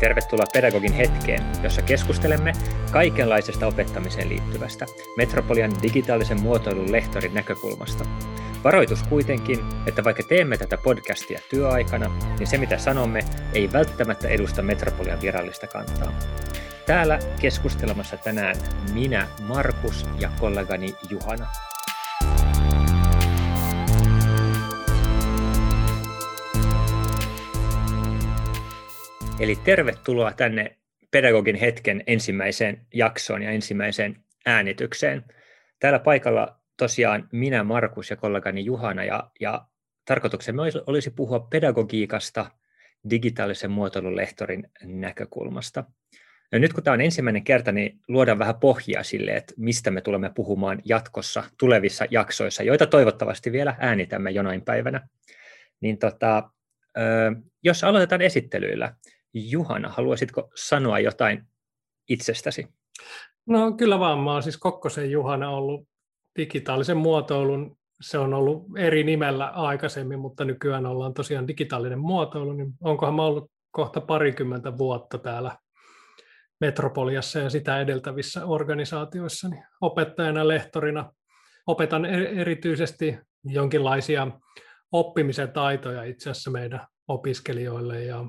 Tervetuloa Pedagogin hetkeen, jossa keskustelemme kaikenlaisesta opettamiseen liittyvästä Metropolian digitaalisen muotoilun lehtorin näkökulmasta. Varoitus kuitenkin, että vaikka teemme tätä podcastia työaikana, niin se mitä sanomme ei välttämättä edusta Metropolian virallista kantaa. Täällä keskustelemassa tänään minä, Markus ja kollegani Juhana. Eli tervetuloa tänne Pedagogin hetken ensimmäiseen jaksoon ja ensimmäiseen äänitykseen. Täällä paikalla tosiaan minä, Markus ja kollegani Juhana, ja, ja tarkoituksemme olisi puhua pedagogiikasta digitaalisen muotoilun lehtorin näkökulmasta. Ja nyt kun tämä on ensimmäinen kerta, niin luodaan vähän pohjaa sille, että mistä me tulemme puhumaan jatkossa tulevissa jaksoissa, joita toivottavasti vielä äänitämme jonain päivänä. Niin tota, jos aloitetaan esittelyillä, Juhana, haluaisitko sanoa jotain itsestäsi? No kyllä vaan, mä olen siis Kokkosen Juhana ollut digitaalisen muotoilun, se on ollut eri nimellä aikaisemmin, mutta nykyään ollaan tosiaan digitaalinen muotoilu, niin onkohan mä ollut kohta parikymmentä vuotta täällä Metropoliassa ja sitä edeltävissä organisaatioissa niin opettajana, lehtorina. Opetan e- erityisesti jonkinlaisia oppimisen taitoja itse asiassa meidän opiskelijoille ja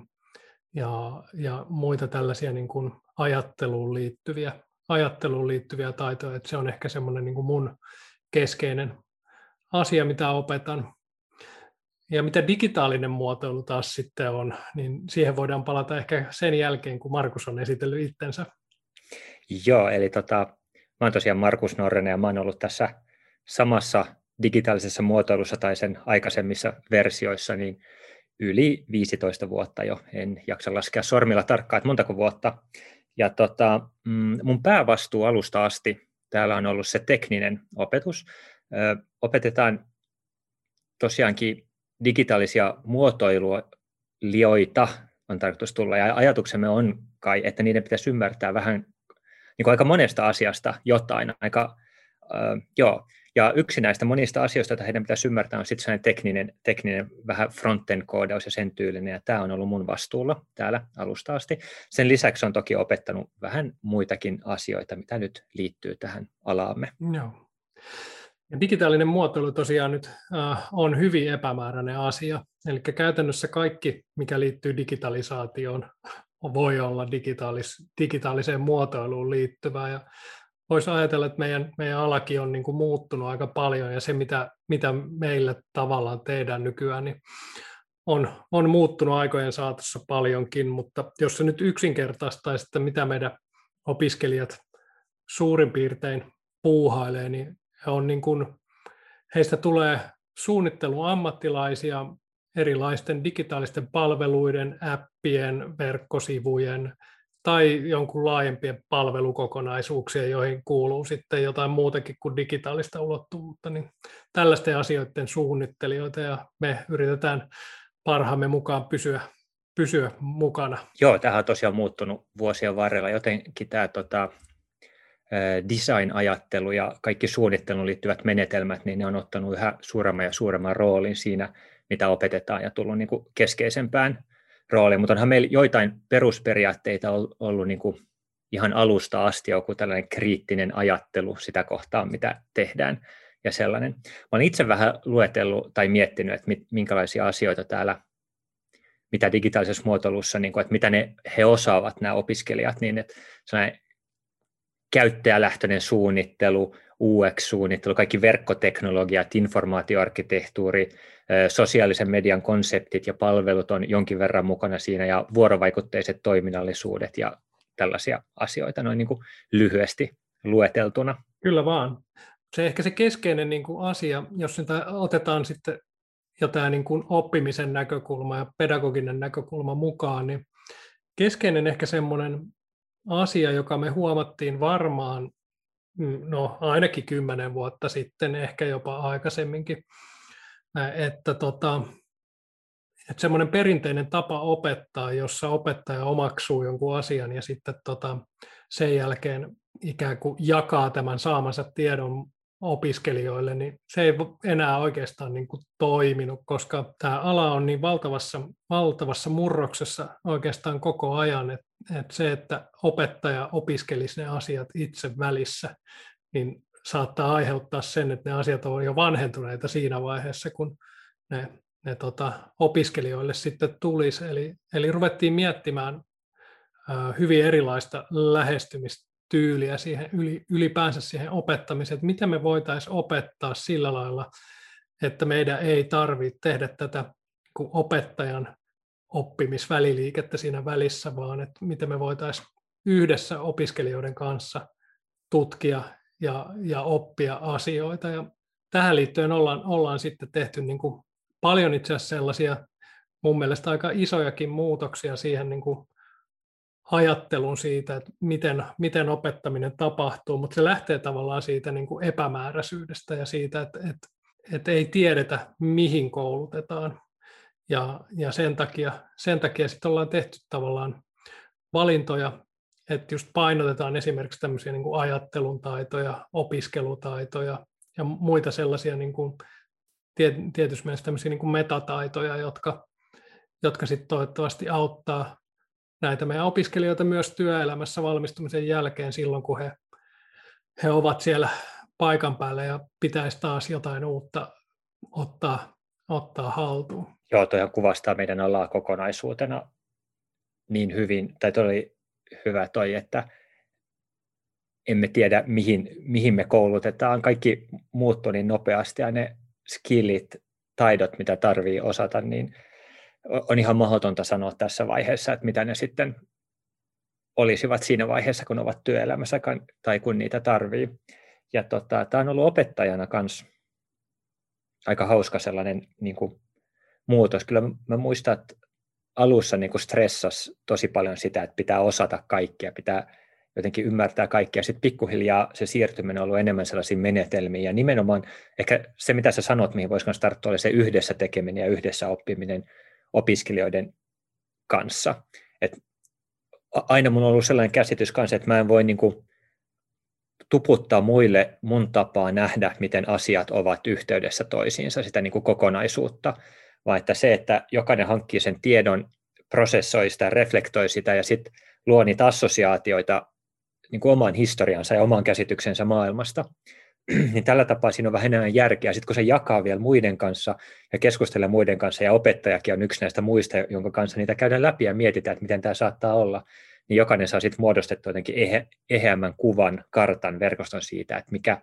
ja, ja muita tällaisia niin kuin ajatteluun, liittyviä, ajatteluun liittyviä taitoja. Että se on ehkä semmoinen niin kuin mun keskeinen asia, mitä opetan. Ja mitä digitaalinen muotoilu taas sitten on, niin siihen voidaan palata ehkä sen jälkeen, kun Markus on esitellyt itsensä. Joo, eli tota, mä oon tosiaan Markus Norrenen ja mä oon ollut tässä samassa digitaalisessa muotoilussa tai sen aikaisemmissa versioissa niin yli 15 vuotta jo, en jaksa laskea sormilla tarkkaan, että montako vuotta. Ja tota, mm, mun päävastuu alusta asti täällä on ollut se tekninen opetus. Ö, opetetaan tosiaankin digitaalisia muotoilulioita on tarkoitus tulla, ja ajatuksemme on kai, että niiden pitäisi ymmärtää vähän niin kuin aika monesta asiasta jotain. Aika, ö, joo. Ja yksi näistä monista asioista, joita heidän pitäisi ymmärtää, on sitten tekninen, tekninen vähän frontend koodaus ja sen tyylinen, ja tämä on ollut mun vastuulla täällä alusta asti. Sen lisäksi on toki opettanut vähän muitakin asioita, mitä nyt liittyy tähän alaamme. Joo. Ja digitaalinen muotoilu tosiaan nyt äh, on hyvin epämääräinen asia. Eli käytännössä kaikki, mikä liittyy digitalisaatioon, voi olla digitaalis, digitaaliseen muotoiluun liittyvää. Ja voisi ajatella, että meidän, meidän alakin on niin kuin muuttunut aika paljon ja se, mitä, mitä meillä tavallaan tehdään nykyään, niin on, on muuttunut aikojen saatossa paljonkin, mutta jos se nyt yksinkertaistaisi, että mitä meidän opiskelijat suurin piirtein puuhailee, niin he on niin kuin, heistä tulee suunnittelun ammattilaisia erilaisten digitaalisten palveluiden, appien, verkkosivujen, tai jonkun laajempien palvelukokonaisuuksien, joihin kuuluu sitten jotain muutakin kuin digitaalista ulottuvuutta, niin tällaisten asioiden suunnittelijoita ja me yritetään parhaamme mukaan pysyä, pysyä mukana. Joo, tähän on tosiaan muuttunut vuosien varrella. Jotenkin tämä tota, design-ajattelu ja kaikki suunnitteluun liittyvät menetelmät, niin ne on ottanut yhä suuremman ja suuremman roolin siinä, mitä opetetaan ja tullut niin kuin keskeisempään rooli, mutta onhan meillä joitain perusperiaatteita ollut niin kuin ihan alusta asti joku tällainen kriittinen ajattelu sitä kohtaa, mitä tehdään ja sellainen. Mä olen itse vähän luetellut tai miettinyt, että minkälaisia asioita täällä, mitä digitaalisessa muotoilussa, niin kuin, että mitä ne, he osaavat, nämä opiskelijat, niin että käyttäjälähtöinen suunnittelu, UX-suunnittelu, kaikki verkkoteknologiat, informaatioarkkitehtuuri, sosiaalisen median konseptit ja palvelut on jonkin verran mukana siinä ja vuorovaikutteiset toiminnallisuudet ja tällaisia asioita noin niin kuin lyhyesti lueteltuna. Kyllä vaan. Se ehkä se keskeinen niin kuin asia, jos sitä otetaan sitten jo tämä niin kuin oppimisen näkökulma ja pedagoginen näkökulma mukaan, niin keskeinen ehkä semmoinen asia, joka me huomattiin varmaan no, ainakin kymmenen vuotta sitten, ehkä jopa aikaisemminkin, että, tota, että semmoinen perinteinen tapa opettaa, jossa opettaja omaksuu jonkun asian ja sitten tota, sen jälkeen ikään kuin jakaa tämän saamansa tiedon opiskelijoille, niin se ei enää oikeastaan niin kuin toiminut, koska tämä ala on niin valtavassa, valtavassa murroksessa oikeastaan koko ajan, että, että se, että opettaja opiskelisi ne asiat itse välissä, niin saattaa aiheuttaa sen, että ne asiat ovat jo vanhentuneita siinä vaiheessa, kun ne, ne tota, opiskelijoille sitten tulisi. Eli, eli ruvettiin miettimään hyvin erilaista lähestymistyyliä siihen, ylipäänsä siihen opettamiseen, että miten me voitaisiin opettaa sillä lailla, että meidän ei tarvitse tehdä tätä kuin opettajan oppimisväliliikettä siinä välissä, vaan että miten me voitaisiin yhdessä opiskelijoiden kanssa tutkia ja, ja oppia asioita. Ja tähän liittyen ollaan, ollaan sitten tehty niin kuin paljon itse asiassa sellaisia mun mielestä aika isojakin muutoksia siihen niin kuin ajattelun siitä, että miten, miten opettaminen tapahtuu, mutta se lähtee tavallaan siitä niin kuin epämääräisyydestä ja siitä, että, että, että ei tiedetä, mihin koulutetaan. Ja, ja sen takia, sen takia sitten ollaan tehty tavallaan valintoja, että just painotetaan esimerkiksi tämmöisiä niin kuin ajattelun taitoja, opiskelutaitoja ja muita sellaisia niin kuin, tietysti tämmöisiä niin kuin metataitoja, jotka, jotka sitten toivottavasti auttaa näitä meidän opiskelijoita myös työelämässä valmistumisen jälkeen silloin, kun he, he ovat siellä paikan päällä ja pitäisi taas jotain uutta ottaa, ottaa haltuun. Joo, toi kuvastaa meidän alaa kokonaisuutena niin hyvin, tai toi oli hyvä toi, että emme tiedä, mihin, mihin me koulutetaan. Kaikki muuttuu niin nopeasti ja ne skillit, taidot, mitä tarvii osata, niin on ihan mahdotonta sanoa tässä vaiheessa, että mitä ne sitten olisivat siinä vaiheessa, kun ovat työelämässä tai kun niitä tarvii. Ja tota, tämä on ollut opettajana myös aika hauska sellainen niin kuin, muutos. Kyllä mä muistan, että alussa niin kuin stressas tosi paljon sitä, että pitää osata kaikkea, pitää jotenkin ymmärtää kaikkea. Sitten pikkuhiljaa se siirtyminen on ollut enemmän sellaisiin menetelmiin. Ja nimenomaan ehkä se, mitä sä sanot, mihin voisi tarttua, oli se yhdessä tekeminen ja yhdessä oppiminen opiskelijoiden kanssa. Et aina mun on ollut sellainen käsitys kanssa, että mä en voi niin kuin tuputtaa muille mun tapaa nähdä, miten asiat ovat yhteydessä toisiinsa, sitä niin kuin kokonaisuutta, vaan että se, että jokainen hankkii sen tiedon, prosessoi sitä, reflektoi sitä ja sitten luo niitä assosiaatioita niin kuin oman historiansa ja oman käsityksensä maailmasta, niin tällä tapaa siinä on vähän enemmän järkeä. Sitten kun se jakaa vielä muiden kanssa ja keskustelee muiden kanssa, ja opettajakin on yksi näistä muista, jonka kanssa niitä käydään läpi ja mietitään, että miten tämä saattaa olla, niin jokainen saa sitten muodostettua jotenkin ehe, eheämmän kuvan, kartan, verkoston siitä, että mikä,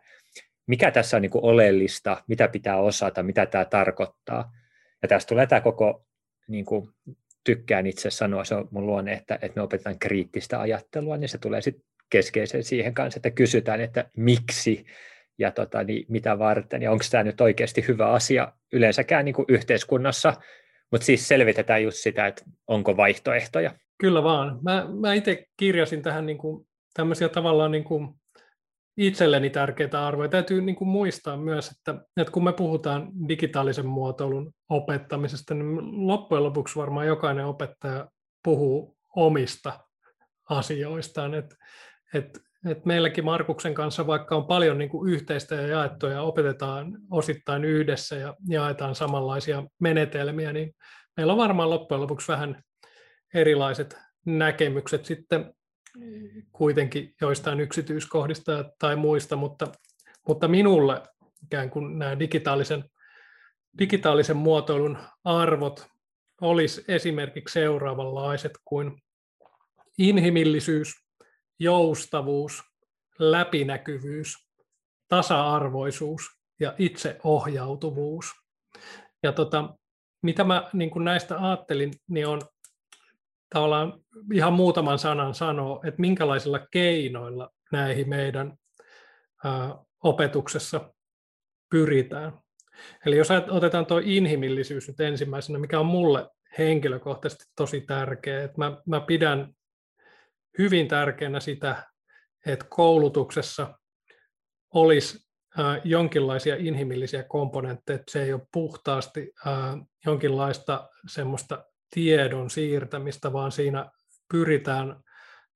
mikä tässä on niin oleellista, mitä pitää osata, mitä tämä tarkoittaa. Ja tästä tulee tämä koko, niin kuin tykkään itse sanoa, se on mun luonne, että, että me opetetaan kriittistä ajattelua, niin se tulee sitten keskeisen siihen kanssa, että kysytään, että miksi ja tota, niin mitä varten, ja onko tämä nyt oikeasti hyvä asia yleensäkään niin kuin yhteiskunnassa, mutta siis selvitetään just sitä, että onko vaihtoehtoja. Kyllä vaan. Mä, mä itse kirjasin tähän niin kuin, tämmöisiä tavallaan niin kuin itselleni tärkeitä arvoja. Täytyy niin kuin muistaa myös, että, että kun me puhutaan digitaalisen muotoilun opettamisesta, niin loppujen lopuksi varmaan jokainen opettaja puhuu omista asioistaan. Et, et et meilläkin Markuksen kanssa, vaikka on paljon niin yhteistä ja jaettua ja opetetaan osittain yhdessä ja jaetaan samanlaisia menetelmiä, niin meillä on varmaan loppujen lopuksi vähän erilaiset näkemykset sitten kuitenkin joistain yksityiskohdista tai muista, mutta, mutta minulle ikään kuin nämä digitaalisen, digitaalisen muotoilun arvot olisi esimerkiksi seuraavanlaiset kuin inhimillisyys, joustavuus, läpinäkyvyys, tasa-arvoisuus ja itseohjautuvuus. Ja tota, mitä mä niin kuin näistä ajattelin, niin on tavallaan ihan muutaman sanan sanoa, että minkälaisilla keinoilla näihin meidän ää, opetuksessa pyritään. Eli jos otetaan tuo inhimillisyys nyt ensimmäisenä, mikä on mulle henkilökohtaisesti tosi tärkeä, että mä, mä pidän hyvin tärkeänä sitä, että koulutuksessa olisi jonkinlaisia inhimillisiä komponentteja, että se ei ole puhtaasti jonkinlaista semmoista tiedon siirtämistä, vaan siinä pyritään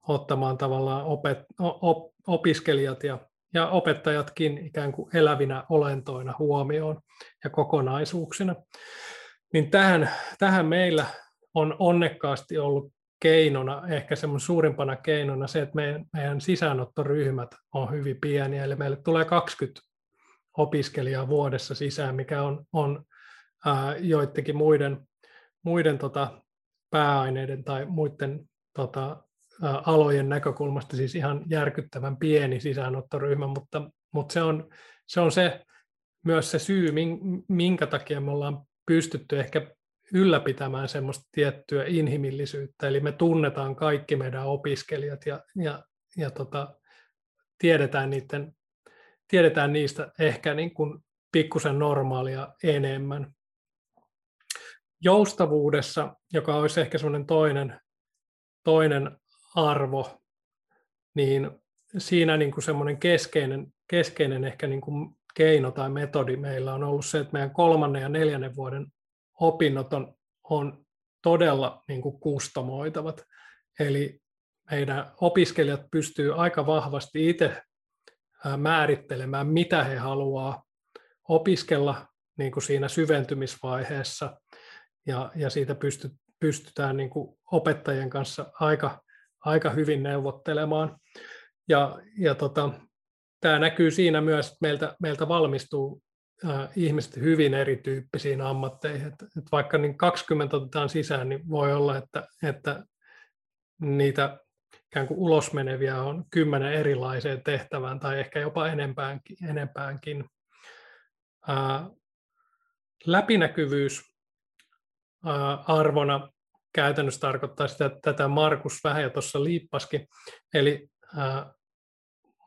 ottamaan tavallaan opet, op, opiskelijat ja ja opettajatkin ikään kuin elävinä olentoina huomioon ja kokonaisuuksina. Niin tähän, tähän meillä on onnekkaasti ollut keinona, ehkä semmoinen suurimpana keinona se, että meidän, meidän sisäänottoryhmät on hyvin pieniä, eli meille tulee 20 opiskelijaa vuodessa sisään, mikä on, on ää, joidenkin muiden, muiden tota, pääaineiden tai muiden tota, ää, alojen näkökulmasta siis ihan järkyttävän pieni sisäänottoryhmä, mutta, mutta se, on, se on se myös se syy, minkä takia me ollaan pystytty ehkä ylläpitämään semmoista tiettyä inhimillisyyttä, eli me tunnetaan kaikki meidän opiskelijat ja, ja, ja tota, tiedetään, niiden, tiedetään niistä ehkä niin kuin pikkusen normaalia enemmän. Joustavuudessa, joka olisi ehkä semmoinen toinen, toinen arvo, niin siinä niin kuin semmoinen keskeinen, keskeinen ehkä niin kuin keino tai metodi meillä on ollut se, että meidän kolmannen ja neljännen vuoden opinnot on, on todella niin kuin kustomoitavat. Eli meidän opiskelijat pystyy aika vahvasti itse määrittelemään, mitä he haluaa opiskella niin kuin siinä syventymisvaiheessa, ja, ja siitä pysty, pystytään niin kuin opettajien kanssa aika, aika hyvin neuvottelemaan. Ja, ja tota, tämä näkyy siinä myös, että meiltä, meiltä valmistuu ihmiset hyvin erityyppisiin ammatteihin. Et, et vaikka niin 20 otetaan sisään, niin voi olla, että, että niitä ikään kuin ulosmeneviä on kymmenen erilaiseen tehtävään tai ehkä jopa enempäänkin. enempäänkin. Ää, läpinäkyvyys ää, arvona käytännössä tarkoittaa sitä, että tätä Markus vähän jo tuossa liippaskin. Eli ää,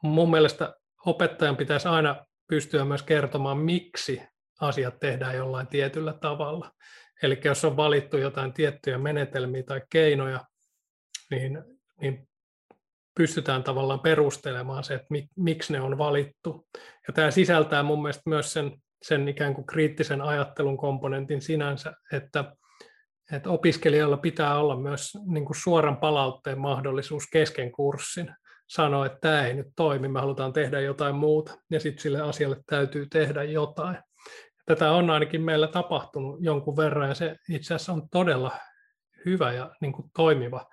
mun mielestä opettajan pitäisi aina pystyä myös kertomaan, miksi asiat tehdään jollain tietyllä tavalla. Eli jos on valittu jotain tiettyjä menetelmiä tai keinoja, niin, niin pystytään tavallaan perustelemaan se, että miksi ne on valittu. Ja tämä sisältää mun mielestä myös sen, sen ikään kuin kriittisen ajattelun komponentin sinänsä, että, että opiskelijalla pitää olla myös niin kuin suoran palautteen mahdollisuus kesken kurssin sanoa, että tämä ei nyt toimi, me halutaan tehdä jotain muuta, ja sitten sille asialle täytyy tehdä jotain. Tätä on ainakin meillä tapahtunut jonkun verran, ja se itse asiassa on todella hyvä ja niin kuin toimiva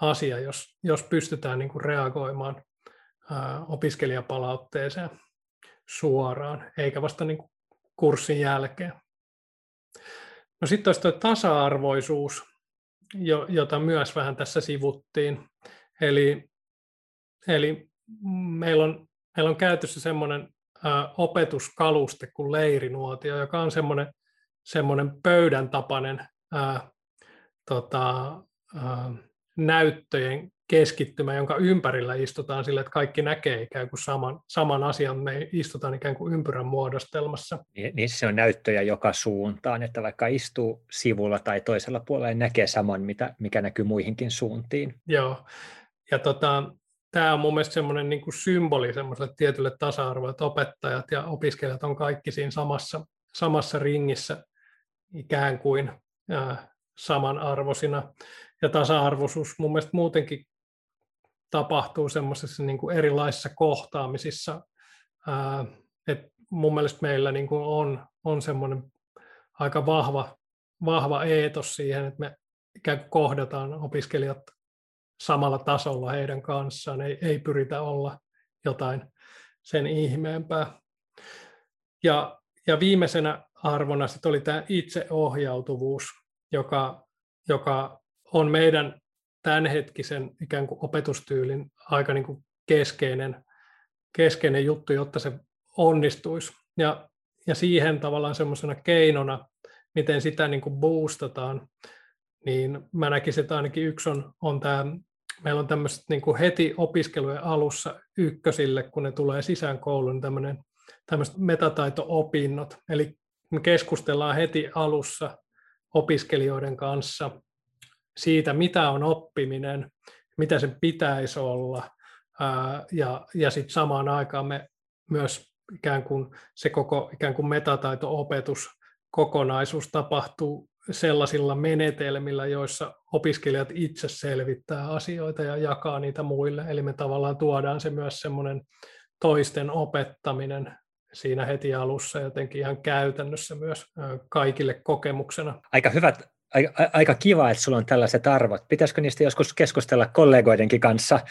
asia, jos, jos pystytään niin kuin reagoimaan ää, opiskelijapalautteeseen suoraan, eikä vasta niin kuin kurssin jälkeen. No sitten olisi tuo tasa-arvoisuus, jota myös vähän tässä sivuttiin. Eli Eli meillä on, meillä on käytössä semmoinen opetuskaluste kuin leirinuotio, joka on semmoinen, semmoinen pöydän tapainen ää, tota, ää, näyttöjen keskittymä, jonka ympärillä istutaan sille, että kaikki näkee ikään kuin saman, saman asian. Me istutaan ikään kuin ympyrän muodostelmassa. Niin, niin se on näyttöjä joka suuntaan, että vaikka istuu sivulla tai toisella puolella, niin näkee saman, mitä, mikä näkyy muihinkin suuntiin. Joo, ja tota, tämä on mun mielestä semmoinen niin kuin symboli semmoiselle tietylle tasa-arvolle, että opettajat ja opiskelijat on kaikki siinä samassa, samassa ringissä ikään kuin ää, samanarvoisina. Ja tasa-arvoisuus mun mielestä muutenkin tapahtuu semmoisessa niin erilaisissa kohtaamisissa. Ää, et mun mielestä meillä niin kuin on, on semmoinen aika vahva, vahva eetos siihen, että me ikään kuin kohdataan opiskelijat samalla tasolla heidän kanssaan, ei, ei pyritä olla jotain sen ihmeempää. Ja, ja viimeisenä arvona sit oli tämä itseohjautuvuus, joka, joka on meidän tämänhetkisen ikään kuin opetustyylin aika niin kuin keskeinen, keskeinen juttu, jotta se onnistuisi. Ja, ja siihen tavallaan semmoisena keinona, miten sitä niin kuin boostataan, niin mä näkisin, että ainakin yksi on, on tämä meillä on tämmöiset niin kuin heti opiskelujen alussa ykkösille, kun ne tulee sisään kouluun, niin tämmöiset metataito-opinnot. Eli me keskustellaan heti alussa opiskelijoiden kanssa siitä, mitä on oppiminen, mitä sen pitäisi olla, ja, ja sitten samaan aikaan me myös ikään kuin se koko ikään kuin metataito-opetus kokonaisuus tapahtuu sellaisilla menetelmillä, joissa opiskelijat itse selvittää asioita ja jakaa niitä muille. Eli me tavallaan tuodaan se myös semmoinen toisten opettaminen siinä heti alussa jotenkin ihan käytännössä myös kaikille kokemuksena. Aika hyvät aika, aika kiva, että sulla on tällaiset arvot. Pitäisikö niistä joskus keskustella kollegoidenkin kanssa?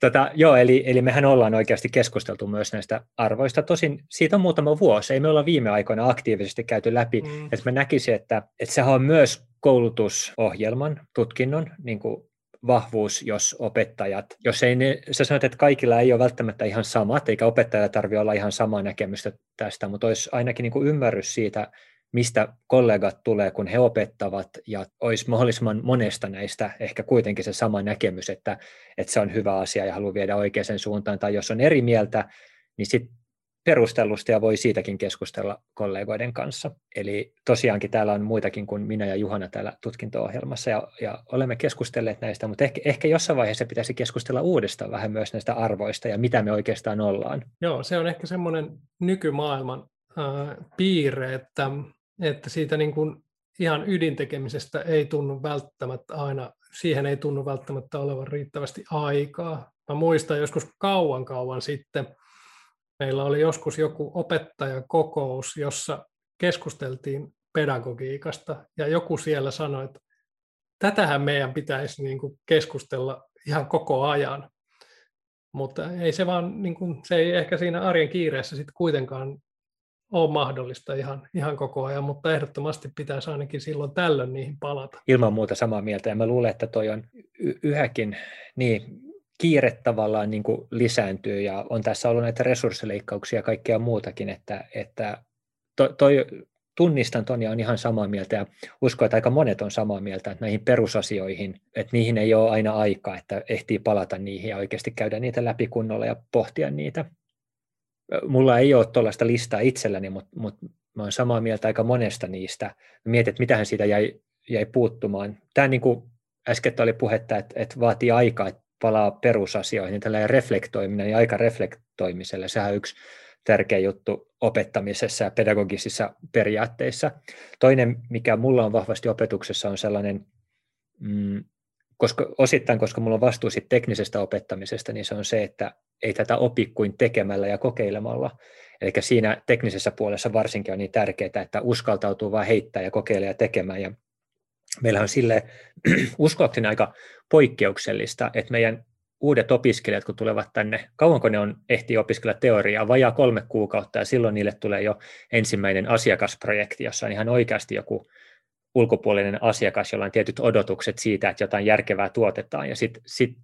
tota, joo, eli, eli mehän ollaan oikeasti keskusteltu myös näistä arvoista. Tosin siitä on muutama vuosi. Ei me olla viime aikoina aktiivisesti käyty läpi. Mm. Että mä näkisin, että, että sehän on myös koulutusohjelman, tutkinnon niin kuin vahvuus, jos opettajat, jos ei ne, sä sanot, että kaikilla ei ole välttämättä ihan samat, eikä opettajalla tarvitse olla ihan samaa näkemystä tästä, mutta olisi ainakin niin kuin ymmärrys siitä, mistä kollegat tulee, kun he opettavat, ja olisi mahdollisimman monesta näistä ehkä kuitenkin se sama näkemys, että, että se on hyvä asia ja haluaa viedä oikeaan suuntaan, tai jos on eri mieltä, niin sitten perustellusti ja voi siitäkin keskustella kollegoiden kanssa. Eli tosiaankin täällä on muitakin kuin minä ja Juhana täällä tutkinto-ohjelmassa ja, ja olemme keskustelleet näistä, mutta ehkä, ehkä jossain vaiheessa pitäisi keskustella uudestaan vähän myös näistä arvoista ja mitä me oikeastaan ollaan. Joo, se on ehkä semmoinen nykymaailman äh, piirre, että että siitä niin kuin ihan ydintekemisestä ei tunnu välttämättä aina, siihen ei tunnu välttämättä olevan riittävästi aikaa. Mä muistan joskus kauan kauan sitten, meillä oli joskus joku opettajakokous, jossa keskusteltiin pedagogiikasta, ja joku siellä sanoi, että tätähän meidän pitäisi niin kuin keskustella ihan koko ajan. Mutta ei se vaan, niin kuin, se ei ehkä siinä arjen kiireessä sitten kuitenkaan ole mahdollista ihan, ihan koko ajan, mutta ehdottomasti pitäisi ainakin silloin tällöin niihin palata. Ilman muuta samaa mieltä, ja mä luulen, että toi on y- yhäkin, niin kiire tavallaan niin kuin lisääntyy, ja on tässä ollut näitä resurssileikkauksia ja kaikkea muutakin, että, että toi, toi tunnistan ton ja on ihan samaa mieltä ja uskon, että aika monet on samaa mieltä, että näihin perusasioihin, että niihin ei ole aina aikaa, että ehtii palata niihin ja oikeasti käydä niitä läpi kunnolla ja pohtia niitä mulla ei ole tuollaista listaa itselläni, mutta, mutta mä olen samaa mieltä aika monesta niistä. Mietin, että mitähän siitä jäi, jäi puuttumaan. Tämä niin kuin äsken oli puhetta, että, että vaatii aikaa, että palaa perusasioihin, niin tällainen reflektoiminen ja aika reflektoimiselle, sehän on yksi tärkeä juttu opettamisessa ja pedagogisissa periaatteissa. Toinen, mikä mulla on vahvasti opetuksessa, on sellainen mm, koska, osittain, koska mulla on vastuu teknisestä opettamisesta, niin se on se, että ei tätä opi kuin tekemällä ja kokeilemalla. Eli siinä teknisessä puolessa varsinkin on niin tärkeää, että uskaltautuu vaan heittää ja kokeilla ja tekemään. Ja meillä on sille uskoakseni aika poikkeuksellista, että meidän uudet opiskelijat, kun tulevat tänne, kauanko ne on ehtii opiskella teoriaa, vajaa kolme kuukautta, ja silloin niille tulee jo ensimmäinen asiakasprojekti, jossa on ihan oikeasti joku ulkopuolinen asiakas, jolla on tietyt odotukset siitä, että jotain järkevää tuotetaan, ja sitten sit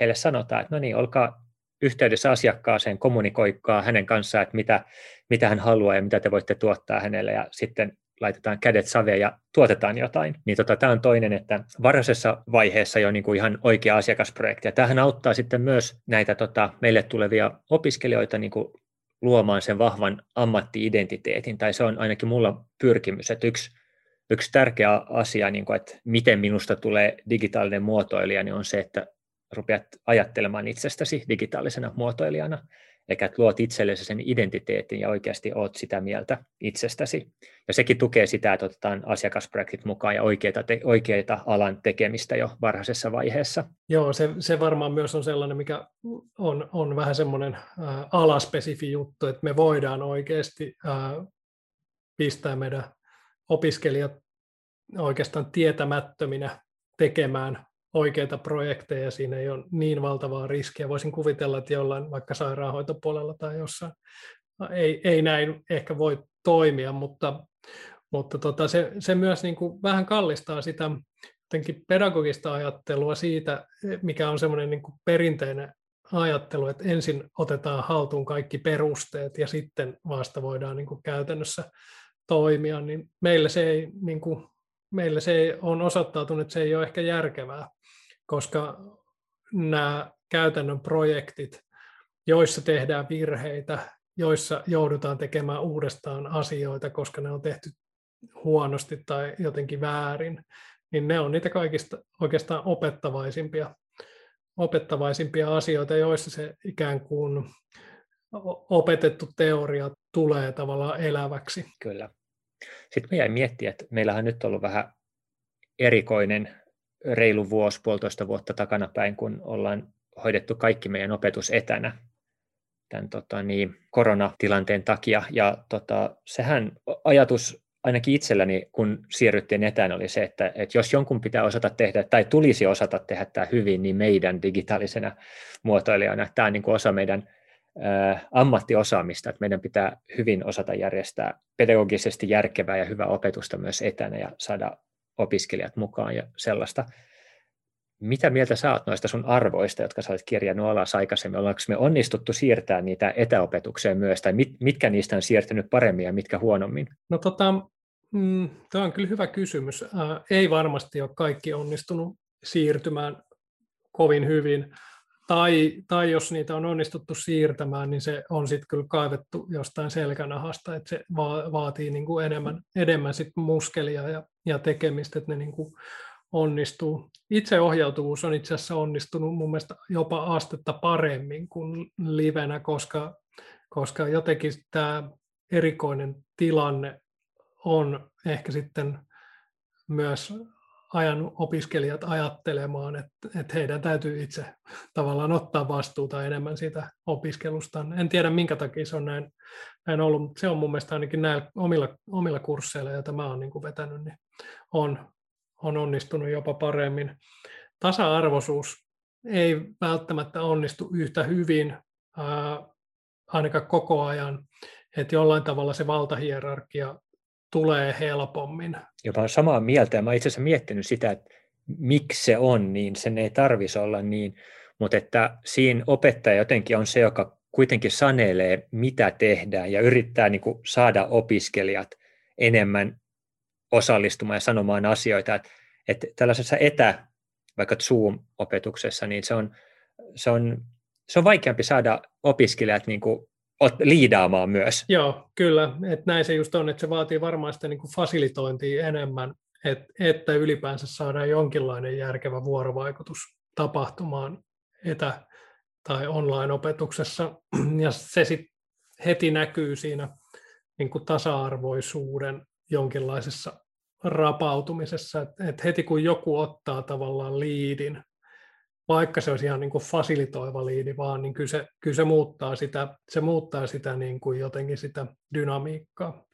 heille sanotaan, että no niin, olkaa yhteydessä asiakkaaseen, kommunikoikaa hänen kanssaan, että mitä, mitä hän haluaa ja mitä te voitte tuottaa hänelle, ja sitten laitetaan kädet saveen ja tuotetaan jotain. Niin tota, tämä on toinen, että varhaisessa vaiheessa jo niin kuin ihan oikea asiakasprojekti. Ja tämähän auttaa sitten myös näitä tota, meille tulevia opiskelijoita niin kuin luomaan sen vahvan ammattiidentiteetin, tai se on ainakin mulla pyrkimys, että yksi yksi tärkeä asia, niin kuin, että miten minusta tulee digitaalinen muotoilija, niin on se, että rupeat ajattelemaan itsestäsi digitaalisena muotoilijana, eikä että luot itsellesi sen identiteetin ja oikeasti oot sitä mieltä itsestäsi. Ja sekin tukee sitä, että otetaan asiakasprojektit mukaan ja oikeita, te, oikeita alan tekemistä jo varhaisessa vaiheessa. Joo, se, se varmaan myös on sellainen, mikä on, on vähän semmoinen äh, alaspesifi juttu, että me voidaan oikeasti äh, pistää meidän opiskelijat oikeastaan tietämättöminä tekemään oikeita projekteja, siinä ei ole niin valtavaa riskiä. Voisin kuvitella, että jollain vaikka sairaanhoitopuolella tai jossain ei, ei näin ehkä voi toimia, mutta, mutta tota, se, se myös niin kuin vähän kallistaa sitä jotenkin pedagogista ajattelua siitä, mikä on semmoinen niin perinteinen ajattelu, että ensin otetaan haltuun kaikki perusteet ja sitten vasta voidaan niin kuin käytännössä toimia, niin meille se, ei, niin kuin, meille se on osoittautunut, että se ei ole ehkä järkevää, koska nämä käytännön projektit, joissa tehdään virheitä, joissa joudutaan tekemään uudestaan asioita, koska ne on tehty huonosti tai jotenkin väärin, niin ne on niitä kaikista oikeastaan opettavaisimpia, opettavaisimpia asioita, joissa se ikään kuin opetettu teoria tulee tavallaan eläväksi. Kyllä. Sitten me jäin miettiä, että meillähän on ollut vähän erikoinen reilu vuosi, puolitoista vuotta takana päin, kun ollaan hoidettu kaikki meidän opetus etänä tämän tota, niin, koronatilanteen takia. Ja tota, sehän ajatus ainakin itselläni, kun siirryttiin etään, oli se, että, että jos jonkun pitää osata tehdä tai tulisi osata tehdä tämä hyvin, niin meidän digitaalisena muotoilijana tämä on niin kuin osa meidän ammattiosaamista, että meidän pitää hyvin osata järjestää pedagogisesti järkevää ja hyvää opetusta myös etänä ja saada opiskelijat mukaan ja sellaista. Mitä mieltä oot noista sun arvoista, jotka sä olet kirjannut alas aikaisemmin? Ollaanko me onnistuttu siirtämään niitä etäopetukseen myös, tai mit, mitkä niistä on siirtynyt paremmin ja mitkä huonommin? No tota, mm, tämä on kyllä hyvä kysymys. Äh, ei varmasti ole kaikki onnistunut siirtymään kovin hyvin. Tai, tai jos niitä on onnistuttu siirtämään, niin se on sitten kyllä kaivettu jostain selkänahasta, että se va- vaatii niin kuin enemmän, enemmän sit muskelia ja, ja tekemistä, että ne niin kuin onnistuu. Itseohjautuvuus on itse asiassa onnistunut mun mielestä jopa astetta paremmin kuin livenä, koska, koska jotenkin tämä erikoinen tilanne on ehkä sitten myös ajanut opiskelijat ajattelemaan, että, että heidän täytyy itse tavallaan ottaa vastuuta enemmän siitä opiskelusta. En tiedä minkä takia se on näin, näin ollut, mutta se on mun mielestä ainakin näillä omilla, omilla kursseilla, joita mä oon niin vetänyt, niin on, on onnistunut jopa paremmin. Tasa-arvoisuus ei välttämättä onnistu yhtä hyvin, ää, ainakaan koko ajan, että jollain tavalla se valtahierarkia tulee helpommin. Jopa samaa mieltä, ja mä itse asiassa miettinyt sitä, että miksi se on niin, sen ei tarvisi olla niin, mutta että siinä opettaja jotenkin on se, joka kuitenkin sanelee, mitä tehdään, ja yrittää niin kuin saada opiskelijat enemmän osallistumaan ja sanomaan asioita. Että, että tällaisessa etä, vaikka Zoom-opetuksessa, niin se on, se on, se on vaikeampi saada opiskelijat niin kuin liidaamaan myös. Joo, kyllä. Että näin se just on, että se vaatii varmaan sitä niin kuin fasilitointia enemmän, että, että ylipäänsä saadaan jonkinlainen järkevä vuorovaikutus tapahtumaan etä- tai online-opetuksessa. Ja se sitten heti näkyy siinä niin kuin tasa-arvoisuuden jonkinlaisessa rapautumisessa, että et heti kun joku ottaa tavallaan liidin, vaikka se olisi ihan niin kuin fasilitoiva liidi vaan, niin kyllä se, kyllä se muuttaa sitä, se muuttaa sitä niin kuin jotenkin sitä dynamiikkaa.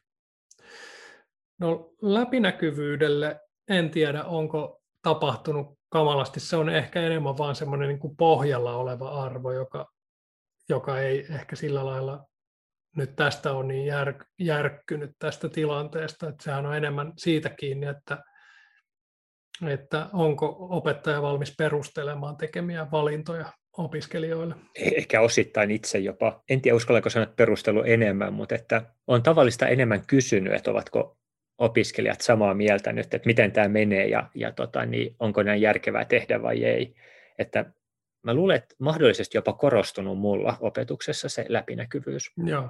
No läpinäkyvyydelle en tiedä, onko tapahtunut kamalasti. Se on ehkä enemmän vaan semmoinen niin pohjalla oleva arvo, joka, joka ei ehkä sillä lailla nyt tästä on niin jär, järkkynyt tästä tilanteesta, että sehän on enemmän siitä kiinni, että, että onko opettaja valmis perustelemaan tekemiä valintoja opiskelijoille. Ehkä osittain itse jopa. En tiedä, uskallanko sanoa perustelu enemmän, mutta että on tavallista enemmän kysynyt, että ovatko opiskelijat samaa mieltä nyt, että miten tämä menee ja, ja tota, niin onko näin järkevää tehdä vai ei. Että mä luulen, että mahdollisesti jopa korostunut mulla opetuksessa se läpinäkyvyys. Joo.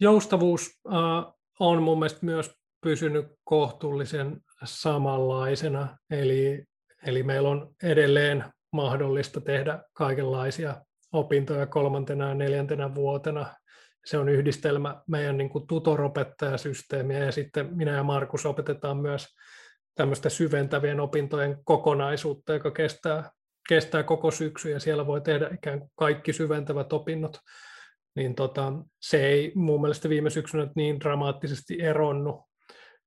Joustavuus äh, on mun mielestä myös pysynyt kohtuullisen samanlaisena, eli, eli meillä on edelleen mahdollista tehdä kaikenlaisia opintoja kolmantena ja neljäntenä vuotena. Se on yhdistelmä meidän niin kuin tutoropettajasysteemiä ja sitten minä ja Markus opetetaan myös tämmöistä syventävien opintojen kokonaisuutta, joka kestää, kestää koko syksy ja siellä voi tehdä ikään kuin kaikki syventävät opinnot. Niin tota, se ei mun mielestä viime syksynä niin dramaattisesti eronnut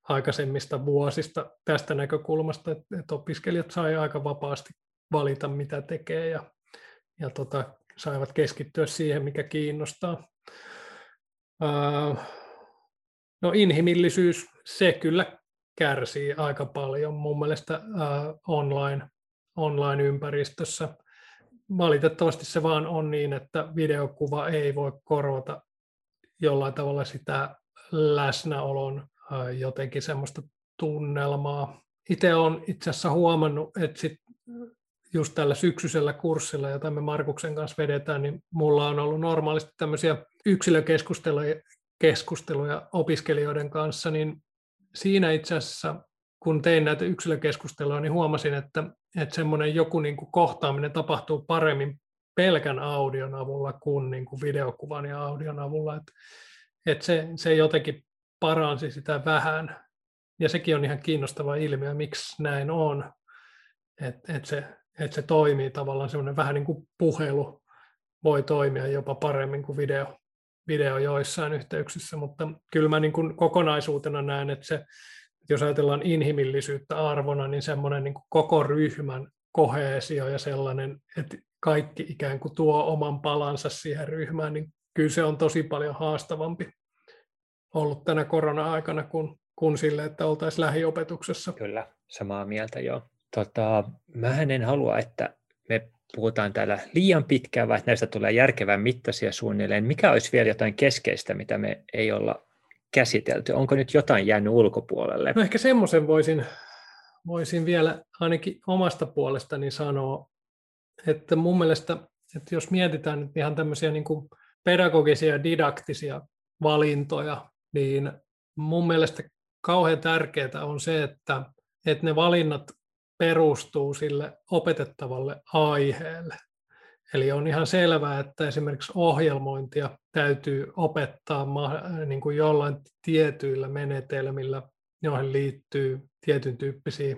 aikaisemmista vuosista tästä näkökulmasta, että, opiskelijat sai aika vapaasti valita, mitä tekee ja, ja tota, saivat keskittyä siihen, mikä kiinnostaa. Uh, no inhimillisyys, se kyllä kärsii aika paljon mun mielestä uh, online, online-ympäristössä valitettavasti se vaan on niin, että videokuva ei voi korvata jollain tavalla sitä läsnäolon jotenkin semmoista tunnelmaa. Itse olen itse asiassa huomannut, että sit just tällä syksyisellä kurssilla, jota me Markuksen kanssa vedetään, niin mulla on ollut normaalisti tämmöisiä yksilökeskusteluja keskusteluja opiskelijoiden kanssa, niin siinä itse asiassa kun tein näitä yksilökeskusteluja, niin huomasin, että, että semmoinen joku niin kuin kohtaaminen tapahtuu paremmin pelkän audion avulla kuin, niin kuin videokuvan ja audion avulla. Että, että se, se jotenkin paransi sitä vähän. Ja sekin on ihan kiinnostava ilmiö, miksi näin on. Että että se että se toimii tavallaan semmoinen vähän niin kuin puhelu voi toimia jopa paremmin kuin video, video joissain yhteyksissä, mutta kyllä mä niin kuin kokonaisuutena näen, että se, jos ajatellaan inhimillisyyttä arvona, niin semmoinen niin kuin koko ryhmän koheesio ja sellainen, että kaikki ikään kuin tuo oman palansa siihen ryhmään, niin kyllä se on tosi paljon haastavampi ollut tänä korona-aikana kuin, kuin sille, että oltaisiin lähiopetuksessa. Kyllä, samaa mieltä joo. Tota, mä en halua, että me puhutaan täällä liian pitkään, vai että näistä tulee järkevän mittaisia suunnilleen. Mikä olisi vielä jotain keskeistä, mitä me ei olla käsitelty? Onko nyt jotain jäänyt ulkopuolelle? No ehkä semmoisen voisin, voisin vielä ainakin omasta puolestani sanoa, että mun mielestä, että jos mietitään nyt ihan tämmöisiä niin kuin pedagogisia ja didaktisia valintoja, niin mun mielestä kauhean tärkeää on se, että, että ne valinnat perustuu sille opetettavalle aiheelle. Eli on ihan selvää, että esimerkiksi ohjelmointia täytyy opettaa niin kuin jollain tietyillä menetelmillä, joihin liittyy tietyn tyyppisiä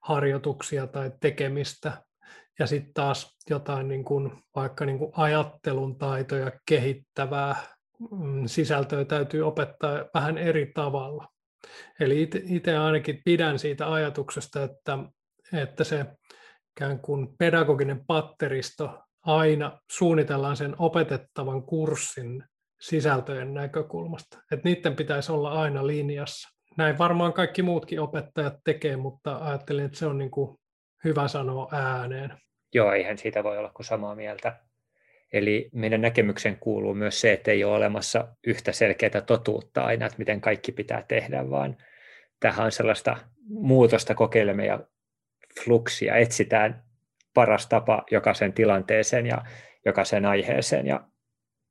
harjoituksia tai tekemistä. Ja sitten taas jotain niin kuin, vaikka niin kuin ajattelun taitoja kehittävää sisältöä täytyy opettaa vähän eri tavalla. Eli itse ainakin pidän siitä ajatuksesta, että että se ikään kuin pedagoginen patteristo aina suunnitellaan sen opetettavan kurssin sisältöjen näkökulmasta. Että niiden pitäisi olla aina linjassa. Näin varmaan kaikki muutkin opettajat tekee, mutta ajattelin, että se on niin kuin hyvä sanoa ääneen. Joo, eihän siitä voi olla kuin samaa mieltä. Eli meidän näkemyksen kuuluu myös se, että ei ole olemassa yhtä selkeää totuutta aina, että miten kaikki pitää tehdä, vaan tähän on sellaista muutosta kokeilemme ja fluksia, etsitään paras tapa jokaisen tilanteeseen ja jokaisen aiheeseen ja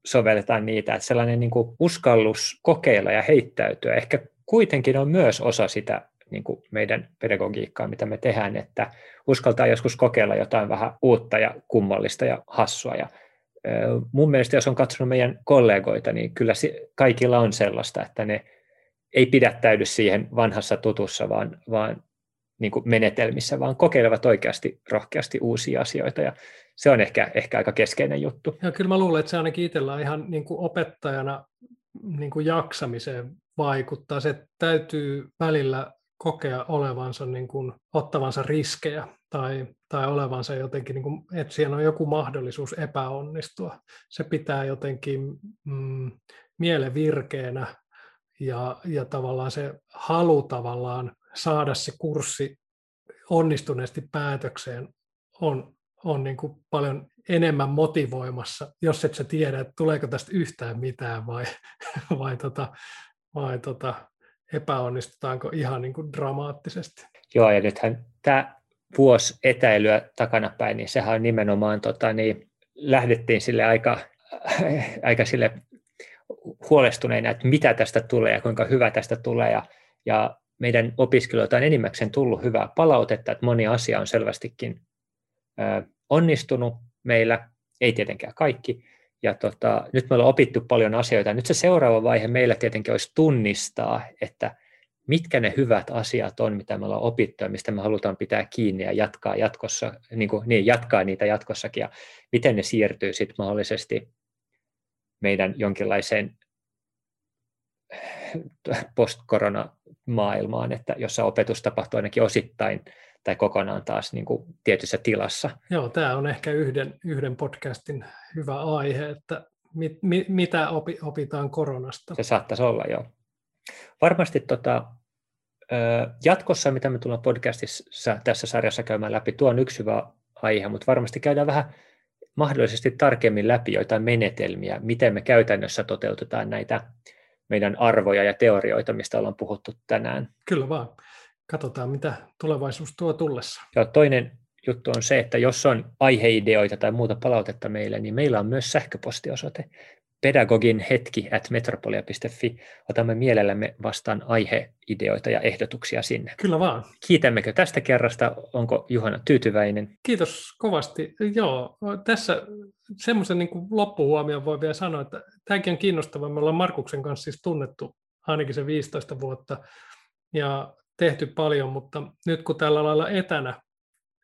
sovelletaan niitä. Että sellainen niin kuin uskallus kokeilla ja heittäytyä ehkä kuitenkin on myös osa sitä niin kuin meidän pedagogiikkaa, mitä me tehdään, että uskaltaa joskus kokeilla jotain vähän uutta ja kummallista ja hassua. Ja mun mielestä, jos on katsonut meidän kollegoita, niin kyllä kaikilla on sellaista, että ne ei pidättäydy siihen vanhassa tutussa, vaan, vaan niin kuin menetelmissä, vaan kokeilevat oikeasti rohkeasti uusia asioita ja se on ehkä, ehkä aika keskeinen juttu. Ja kyllä mä luulen, että se ainakin itsellä ihan niin kuin opettajana niin kuin jaksamiseen vaikuttaa. Se täytyy välillä kokea olevansa, niin kuin, ottavansa riskejä tai, tai olevansa jotenkin, niin kuin, että siellä on joku mahdollisuus epäonnistua. Se pitää jotenkin mm, mielen virkeänä ja, ja tavallaan se halu tavallaan saada se kurssi onnistuneesti päätökseen on, on niin kuin paljon enemmän motivoimassa, jos et sä tiedä, että tuleeko tästä yhtään mitään vai, vai, tota, vai tota, epäonnistutaanko ihan niin kuin dramaattisesti. Joo, ja nythän tämä vuosi etäilyä takanapäin, niin sehän on nimenomaan, tota, niin lähdettiin sille aika, aika sille huolestuneina, että mitä tästä tulee ja kuinka hyvä tästä tulee. Ja, ja meidän opiskelijoilta on enimmäkseen tullut hyvää palautetta, että moni asia on selvästikin onnistunut meillä, ei tietenkään kaikki. Ja tota, nyt me ollaan opittu paljon asioita. Nyt se seuraava vaihe meillä tietenkin olisi tunnistaa, että mitkä ne hyvät asiat on, mitä me ollaan opittu ja mistä me halutaan pitää kiinni ja jatkaa, jatkossa, niin kuin, niin, jatkaa niitä jatkossakin ja miten ne siirtyy sitten mahdollisesti meidän jonkinlaiseen post-korona-maailmaan, että jossa opetus tapahtuu ainakin osittain tai kokonaan taas niin kuin tietyssä tilassa. Joo, tämä on ehkä yhden, yhden podcastin hyvä aihe, että mit, mit, mitä opi, opitaan koronasta. Se saattaisi olla, joo. Varmasti tota, jatkossa, mitä me tullaan podcastissa tässä sarjassa käymään läpi, tuo on yksi hyvä aihe, mutta varmasti käydään vähän mahdollisesti tarkemmin läpi joitain menetelmiä, miten me käytännössä toteutetaan näitä meidän arvoja ja teorioita, mistä ollaan puhuttu tänään. Kyllä vaan. Katsotaan, mitä tulevaisuus tuo tullessa. Ja toinen juttu on se, että jos on aiheideoita tai muuta palautetta meille, niin meillä on myös sähköpostiosoite pedagogin hetki at metropolia.fi. Otamme mielellämme vastaan aiheideoita ja ehdotuksia sinne. Kyllä vaan. Kiitämmekö tästä kerrasta? Onko Juhana tyytyväinen? Kiitos kovasti. Joo, tässä semmoisen niin loppuhuomion voi vielä sanoa, että tämäkin on kiinnostavaa. Me ollaan Markuksen kanssa siis tunnettu ainakin se 15 vuotta ja tehty paljon, mutta nyt kun tällä lailla etänä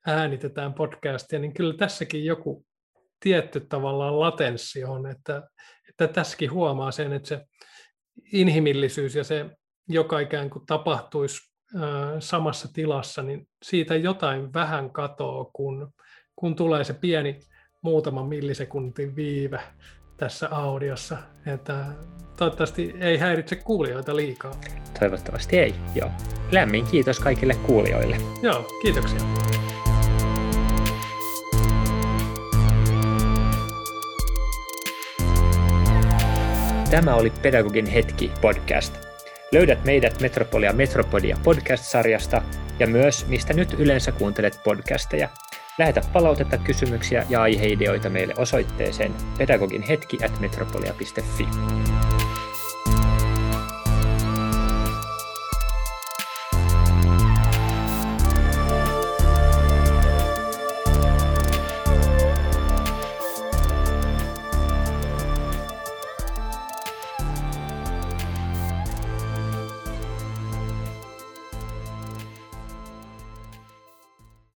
äänitetään podcastia, niin kyllä tässäkin joku tietty tavallaan latenssi on, että, että tässäkin huomaa sen, että se inhimillisyys ja se, joka ikään kuin tapahtuisi samassa tilassa, niin siitä jotain vähän katoo, kun, kun tulee se pieni muutaman millisekuntin viive tässä audiossa. Että toivottavasti ei häiritse kuulijoita liikaa. Toivottavasti ei, joo. Lämmin kiitos kaikille kuulijoille. Joo, kiitoksia. Tämä oli Pedagogin hetki podcast. Löydät meidät Metropolia Metropodia podcast-sarjasta ja myös mistä nyt yleensä kuuntelet podcasteja. Lähetä palautetta, kysymyksiä ja aiheideoita meille osoitteeseen pedagoginhetki at metropolia.fi.